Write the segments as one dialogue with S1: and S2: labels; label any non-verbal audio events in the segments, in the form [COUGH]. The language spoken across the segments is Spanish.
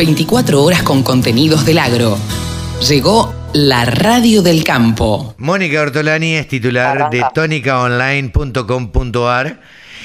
S1: 24 horas con contenidos del agro. Llegó la radio del campo.
S2: Mónica Ortolani es titular de tonicaonline.com.ar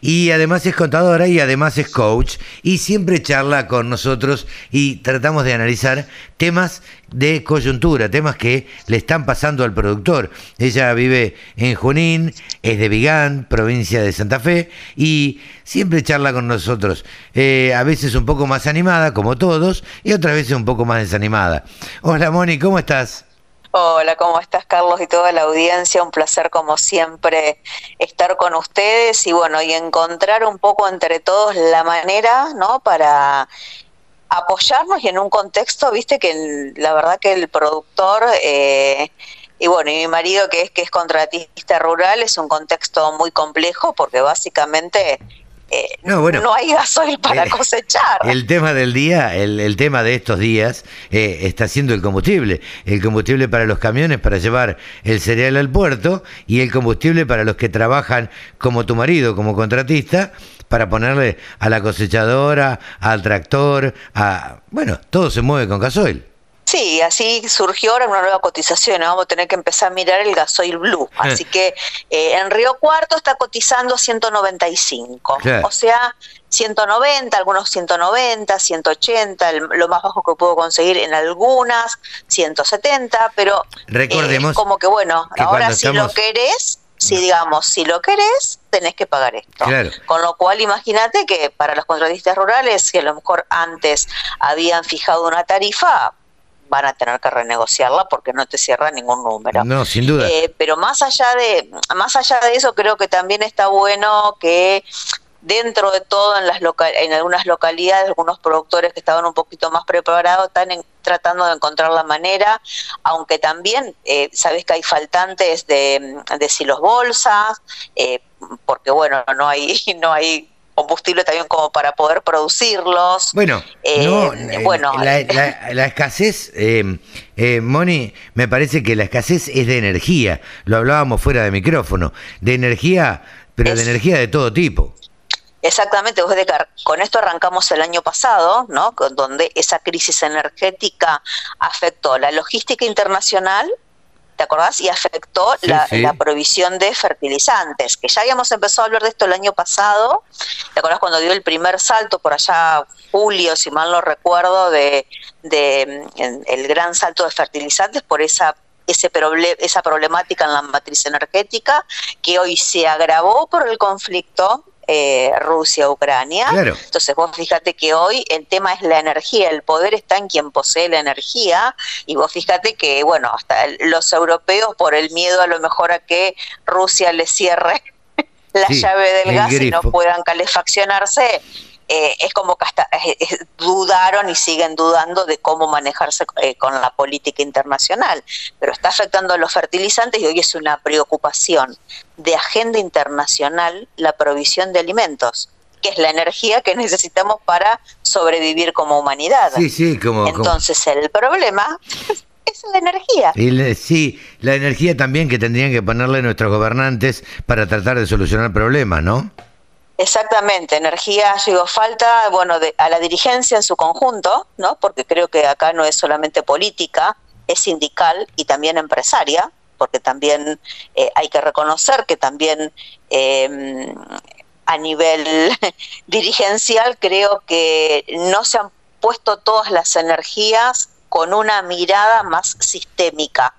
S2: y además es contadora y además es coach y siempre charla con nosotros y tratamos de analizar temas de coyuntura, temas que le están pasando al productor. Ella vive en Junín, es de Vigán, provincia de Santa Fe y siempre charla con nosotros. Eh, a veces un poco más animada, como todos, y otras veces un poco más desanimada. Hola Moni, ¿cómo estás?
S3: Hola, ¿cómo estás Carlos y toda la audiencia? Un placer como siempre estar con ustedes y bueno, y encontrar un poco entre todos la manera, ¿no? Para apoyarnos y en un contexto, viste que la verdad que el productor eh, y bueno, y mi marido que es que es contratista rural es un contexto muy complejo porque básicamente eh, no, bueno, no hay gasoil para eh, cosechar.
S2: El tema del día, el, tema de estos días, eh, está siendo el combustible. El combustible para los camiones para llevar el cereal al puerto y el combustible para los que trabajan como tu marido, como contratista, para ponerle a la cosechadora, al tractor, a... Bueno, todo se mueve con gasoil.
S3: Sí, así surgió ahora una nueva cotización. Vamos a tener que empezar a mirar el gasoil blue. Así que eh, en Río Cuarto está cotizando 195. O sea, 190, algunos 190, 180, lo más bajo que puedo conseguir en algunas, 170, pero
S2: recordemos
S3: eh, como que bueno, ahora si lo querés, si digamos, si lo querés, tenés que pagar esto. Con lo cual, imagínate que para los contratistas rurales, que a lo mejor antes habían fijado una tarifa, van a tener que renegociarla porque no te cierra ningún número.
S2: No, sin duda.
S3: Eh, pero más allá de más allá de eso, creo que también está bueno que dentro de todo en las en algunas localidades algunos productores que estaban un poquito más preparados están tratando de encontrar la manera, aunque también eh, sabes que hay faltantes de, de silos bolsas, eh, porque bueno, no hay [LAUGHS] no hay combustible también como para poder producirlos.
S2: Bueno, eh, eh, bueno [LAUGHS] la, escasez, eh, eh, Moni, me parece que la escasez es de energía, lo hablábamos fuera de micrófono, de energía, pero de energía de todo tipo.
S3: Exactamente, con esto arrancamos el año pasado, ¿no? Donde esa crisis energética afectó la logística internacional, ¿te acordás? Y afectó la, provisión de fertilizantes, que ya habíamos empezado a hablar de esto el año pasado, ¿te acordás cuando dio el primer salto por allá, julio, si mal no recuerdo, de, de el gran salto de fertilizantes por esa ese esa problemática en la matriz energética que hoy se agravó por el conflicto eh, Rusia-Ucrania. Entonces vos fíjate que hoy el tema es la energía, el poder está en quien posee la energía y vos fíjate que, bueno, hasta los europeos por el miedo a lo mejor a que Rusia les cierre [LAUGHS] la llave del gas y no puedan calefaccionarse, eh, es como que hasta eh, eh, dudaron y siguen dudando de cómo manejarse con la política internacional, pero está afectando a los fertilizantes y hoy es una preocupación de agenda internacional la provisión de alimentos que es la energía que necesitamos para sobrevivir como humanidad.
S2: Sí, sí, como,
S3: Entonces el problema es la energía.
S2: Y sí, la energía también que tendrían que ponerle nuestros gobernantes para tratar de solucionar problemas, ¿no?
S3: Exactamente, energía, llegó falta, bueno, de, a la dirigencia en su conjunto, ¿no? Porque creo que acá no es solamente política, es sindical y también empresaria, porque también eh, hay que reconocer que también em, a nivel [LAUGHS] dirigencial creo que no se han puesto todas las energías con una mirada más sistémica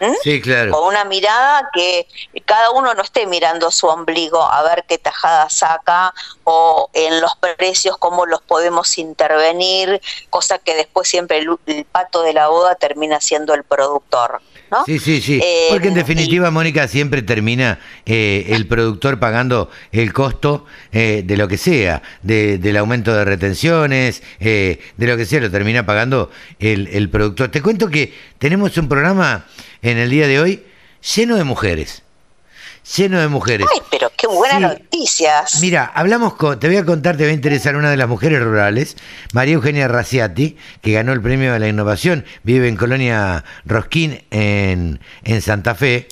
S2: ¿Mm? Sí, claro.
S3: Con una mirada que cada uno no esté mirando su ombligo a ver qué tajada saca o en los precios cómo los podemos intervenir, cosa que después siempre el, pato de la boda termina siendo el productor. ¿no?
S2: Sí, sí, sí. Eh, Porque en definitiva, Mónica, siempre termina eh, el productor pagando el costo eh, de lo que sea, del aumento de retenciones, de lo que sea, lo termina pagando el, el productor. Te cuento que tenemos un programa en el día de hoy lleno de mujeres. Lleno de mujeres.
S3: Ay, pero qué buenas noticias.
S2: Mira, hablamos con, te voy a contar, te va a interesar una de las mujeres rurales, María Eugenia Raciati, que ganó el premio de la innovación, vive en Colonia Rosquín, en, en Santa Fe,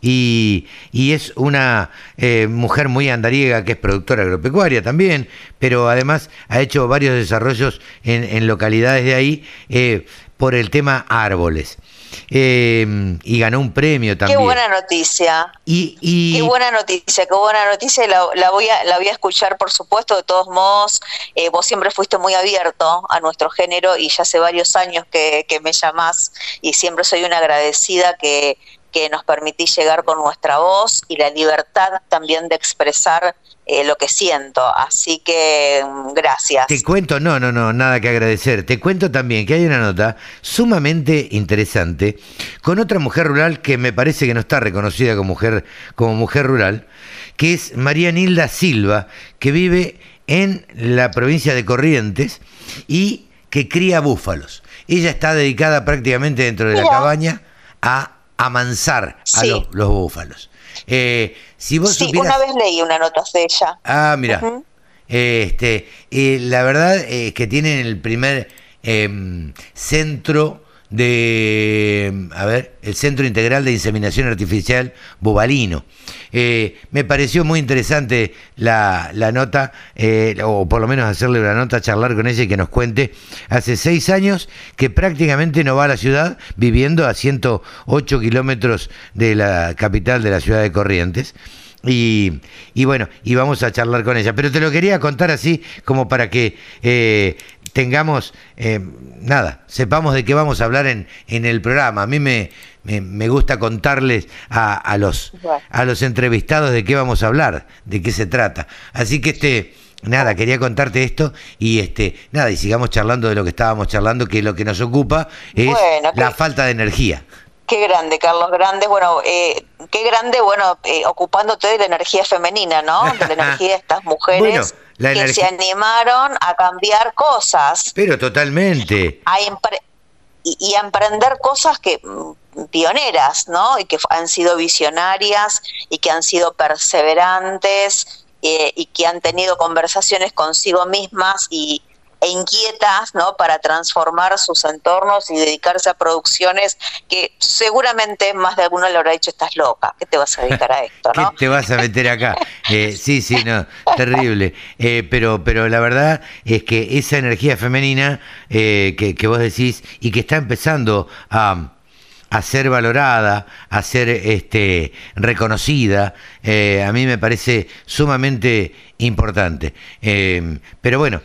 S2: y, es una eh, mujer muy andariega que es productora agropecuaria también, pero además ha hecho varios desarrollos en, localidades de ahí eh, por el tema árboles. Eh, y ganó un premio también.
S3: Qué buena noticia. Y, Qué buena noticia, qué buena noticia. La, la, voy a, la voy a escuchar, por supuesto, de todos modos. vos siempre fuiste muy abierto a nuestro género y ya hace varios años que, que me llamás y siempre soy una agradecida que que nos permitís llegar con nuestra voz y la libertad también de expresar eh, lo que siento. Así que mm, gracias.
S2: Te cuento, no, no, no, nada que agradecer. Te cuento también que hay una nota sumamente interesante con otra mujer rural que me parece que no está reconocida como mujer, como mujer rural, que es María Nilda Silva, que vive en la provincia de Corrientes y que cría búfalos. Ella está dedicada prácticamente dentro de la cabaña a amansar a los, búfalos.
S3: Eh, si vos sí, una vez leí una nota de ella.
S2: Ah, mira. este, la verdad es que tienen el primer em, centro de, a ver, el Centro Integral de Inseminación Artificial Bobalino. Eh, me pareció muy interesante la, nota, eh, o por lo menos hacerle una nota, charlar con ella y que nos cuente. Hace seis años que prácticamente no va a la ciudad, viviendo a 108 kilómetros de la capital de la ciudad de Corrientes. Y, y, bueno, y vamos a charlar con ella. Pero te lo quería contar así como para que eh, tengamos, eh, nada, sepamos de qué vamos a hablar en, en el programa. A mí me, me, gusta contarles a, a, los, a los entrevistados de qué vamos a hablar, de qué se trata. Así que este... Nada, quería contarte esto y este nada y sigamos charlando de lo que estábamos charlando, que lo que nos ocupa es la falta de energía.
S3: Qué grande, Carlos, grande. Bueno, eh, qué grande, bueno, eh, ocupándote de la energía femenina, ¿no? De la [LAUGHS] energía de estas mujeres que se animaron a cambiar cosas.
S2: Pero totalmente.
S3: y, a emprender cosas que mm, pioneras, ¿no? Y que han sido visionarias y que han sido perseverantes eh, y que han tenido conversaciones consigo mismas y, e inquietas ¿no? para transformar sus entornos y dedicarse a producciones que seguramente más de alguno le habrá dicho estás loca, ¿qué te vas a dedicar a [LAUGHS] esto?
S2: ¿no? ¿Qué te vas a meter acá? [LAUGHS] Eh, sí, sí, no, terrible. Eh, pero, pero la verdad es que esa energía femenina eh, que, que vos decís y que está empezando a a ser valorada, a ser este, reconocida, eh, a mí me parece sumamente importante. Eh, pero bueno,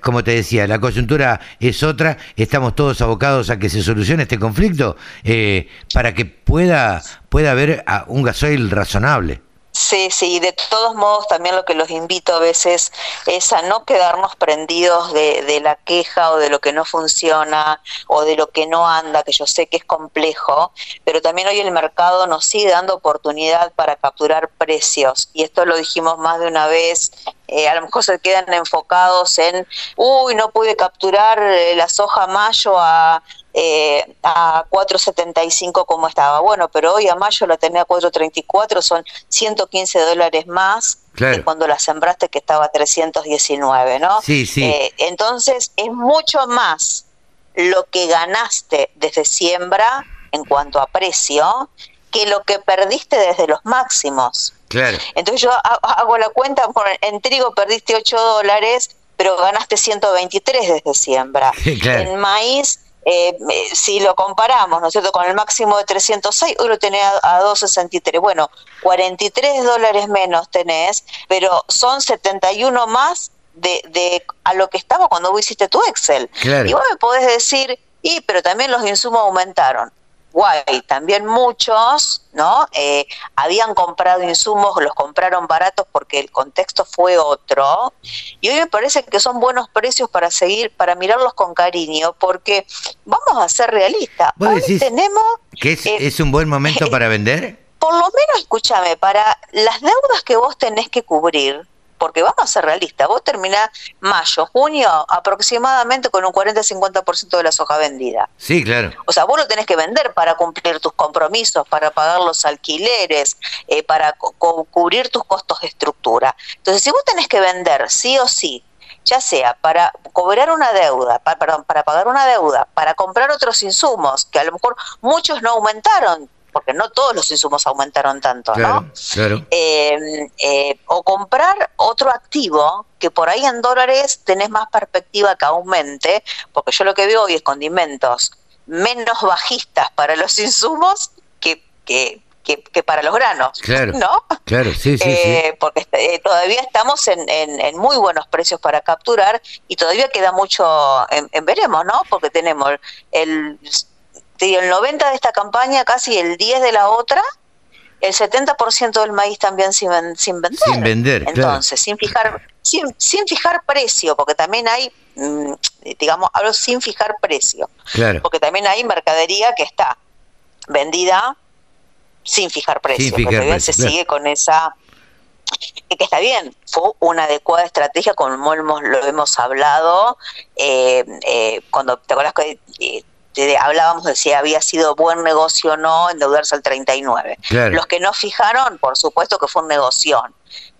S2: como te decía, la coyuntura es otra, estamos todos abocados a que se solucione este conflicto eh, para que pueda, pueda haber un gasoil razonable.
S3: Sí, sí, de todos modos también lo que los invito a veces es a no quedarnos prendidos de, de, la queja o de lo que no funciona o de lo que no anda, que yo sé que es complejo, pero también hoy el mercado nos sigue dando oportunidad para capturar precios. Y esto lo dijimos más de una vez, eh, a lo mejor se quedan enfocados en, uy, no pude capturar eh, la soja mayo a eh, a 4.75 como estaba. Bueno, pero hoy a mayo la tenía a 4.34, son 115 dólares más que cuando la sembraste que estaba a 319, ¿no?
S2: Sí, sí.
S3: Eh, entonces es mucho más lo que ganaste desde siembra en cuanto a precio que lo que perdiste desde los máximos.
S2: Claro.
S3: Entonces yo hago la cuenta, en trigo perdiste 8 dólares, pero ganaste 123 desde siembra. [LAUGHS] En maíz eh, si lo comparamos, ¿no es cierto?, con el máximo de 306, hoy lo tenés a, 263. Bueno, 43 dólares menos tenés, pero son 71 más de, de a lo que estaba cuando vos hiciste tu Excel. Y vos me podés decir, y pero también los insumos aumentaron guay. También muchos, ¿no? Eh, habían comprado insumos, los compraron baratos porque el contexto fue otro. Y hoy me parece que son buenos precios para seguir, para mirarlos con cariño, porque vamos a ser realistas.
S2: Hoy tenemos que es, eh, es un buen momento para vender.
S3: Por lo menos, escúchame, para las deudas que vos tenés que cubrir, porque vamos a ser realistas, vos terminás mayo, junio aproximadamente con un 40-50% de la soja vendida.
S2: Sí, claro.
S3: O sea, vos lo tenés que vender para cumplir tus compromisos, para pagar los alquileres, eh, para cubrir tus costos de estructura. Entonces, si vos tenés que vender sí o sí, ya sea para cobrar una deuda, perdón, para pagar una deuda, para comprar otros insumos, que a lo mejor muchos no aumentaron porque no todos los insumos aumentaron tanto,
S2: ¿no? Claro.
S3: Eh, eh, o comprar otro activo que por ahí en dólares tenés más perspectiva que aumente, porque yo lo que veo hoy es condimentos menos bajistas para los [LAUGHS] insumos que, que, que, para los granos,
S2: claro,
S3: ¿no?
S2: Claro, sí, sí,
S3: eh, Porque eh, todavía estamos en, en, muy buenos precios para capturar y todavía queda mucho en, veremos, ¿no? Porque tenemos el, el 90 de esta campaña, casi el 10 de la otra, el 70% del maíz también sin, sin vender.
S2: Sin vender,
S3: Entonces, sin fijar sin, sin fijar precio, porque también hay, mm, digamos, hablo sin fijar precio,
S2: claro.
S3: porque también hay mercadería que está vendida sin fijar precio, porque se sigue con esa que está bien, fue una adecuada estrategia como hemos, lo hemos hablado eh, eh, cuando te acuerdas que eh, hablábamos de si había sido buen negocio o no endeudarse al 39. Los que no fijaron, por supuesto que fue un negocio,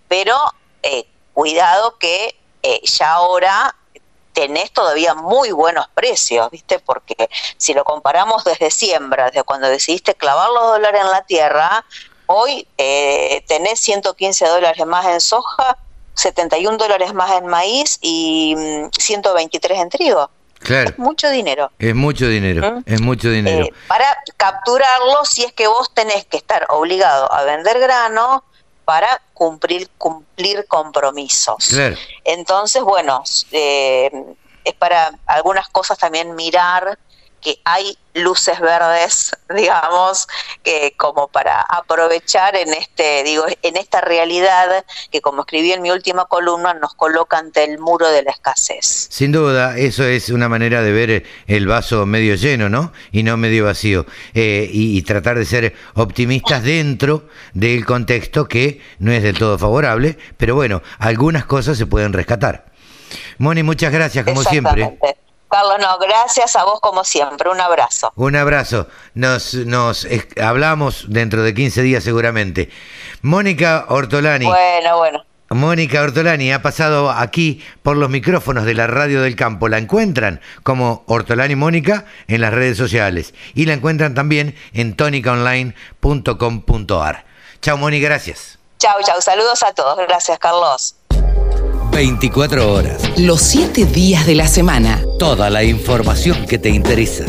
S3: pero cuidado que ya ahora tenés todavía muy buenos precios, ¿viste? Porque si lo comparamos desde siembra, desde cuando decidiste clavar los dólares en la tierra, hoy eh, tenés 115 dólares más en soja, 71 dólares más en maíz y 123 mm, en trigo.
S2: Claro.
S3: Es mucho dinero.
S2: Es mucho dinero, ¿Mm? es mucho dinero. Eh,
S3: para capturarlo, si es que vos tenés que estar obligado a vender grano, para cumplir, cumplir compromisos. Entonces, bueno, eh, es para algunas cosas también mirar que hay luces verdes, digamos, que como para aprovechar en este, digo, en esta realidad que como escribí en mi última columna nos coloca ante el muro de la escasez.
S2: Sin duda, eso es una manera de ver el vaso medio lleno, ¿no? Y no medio vacío. Eh, y, tratar de ser optimistas dentro del contexto que no es del todo favorable, pero bueno, algunas cosas se pueden rescatar. Moni, muchas gracias, como siempre.
S3: Carlos, no, gracias a vos como siempre. Un abrazo.
S2: Un abrazo. Nos, nos hablamos dentro de 15 días seguramente. Mónica Ortolani.
S3: Bueno, bueno.
S2: Mónica Ortolani ha pasado aquí por los micrófonos de la Radio del Campo. La encuentran como Ortolani Mónica en las redes sociales y la encuentran también en tonicaonline.com.ar. Chao, Mónica, gracias.
S3: Chao, chao. Saludos a todos. Gracias, Carlos.
S1: 24 horas. Los 7 días de la semana.
S2: Toda la información que te interesa.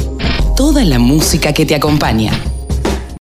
S1: Toda la música que te acompaña.